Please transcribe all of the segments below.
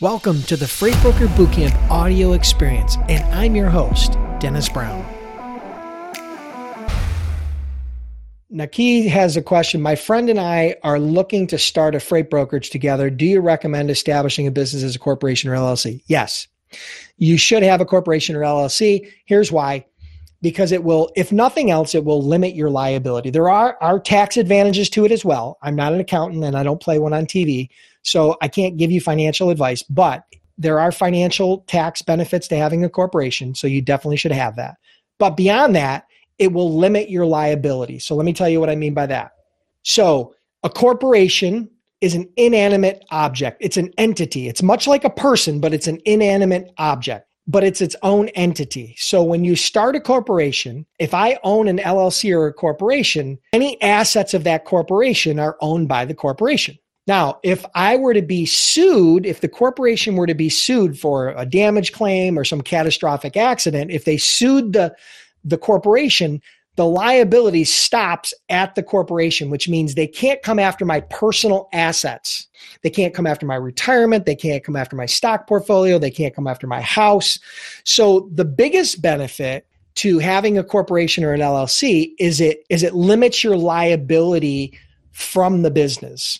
Welcome to the Freight Broker Bootcamp audio experience, and I'm your host, Dennis Brown. Naki has a question. My friend and I are looking to start a freight brokerage together. Do you recommend establishing a business as a corporation or LLC? Yes. You should have a corporation or LLC. Here's why because it will, if nothing else, it will limit your liability. There are, are tax advantages to it as well. I'm not an accountant and I don't play one on TV, so I can't give you financial advice, but there are financial tax benefits to having a corporation, so you definitely should have that. But beyond that, it will limit your liability. So let me tell you what I mean by that. So a corporation is an inanimate object. It's an entity. It's much like a person, but it's an inanimate object but it's its own entity. So when you start a corporation, if I own an LLC or a corporation, any assets of that corporation are owned by the corporation. Now, if I were to be sued, if the corporation were to be sued for a damage claim or some catastrophic accident, if they sued the, the corporation, the liability stops at the corporation, which means they can't come after my personal assets. They can't come after my retirement. They can't come after my stock portfolio. They can't come after my house. So the biggest benefit to having a corporation or an LLC is it is it limits your liability from the business.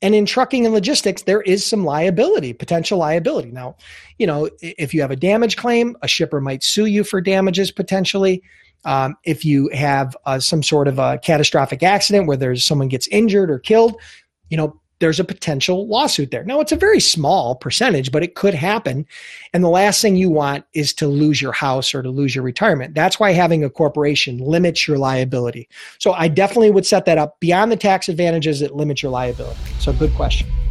And in trucking and logistics, there is some liability, potential liability. Now, you know, if you have a damage claim, a shipper might sue you for damages potentially. Um, if you have uh, some sort of a catastrophic accident where there's someone gets injured or killed, you know, there's a potential lawsuit there. Now, it's a very small percentage, but it could happen. And the last thing you want is to lose your house or to lose your retirement. That's why having a corporation limits your liability. So I definitely would set that up. Beyond the tax advantages, it limits your liability. So, good question.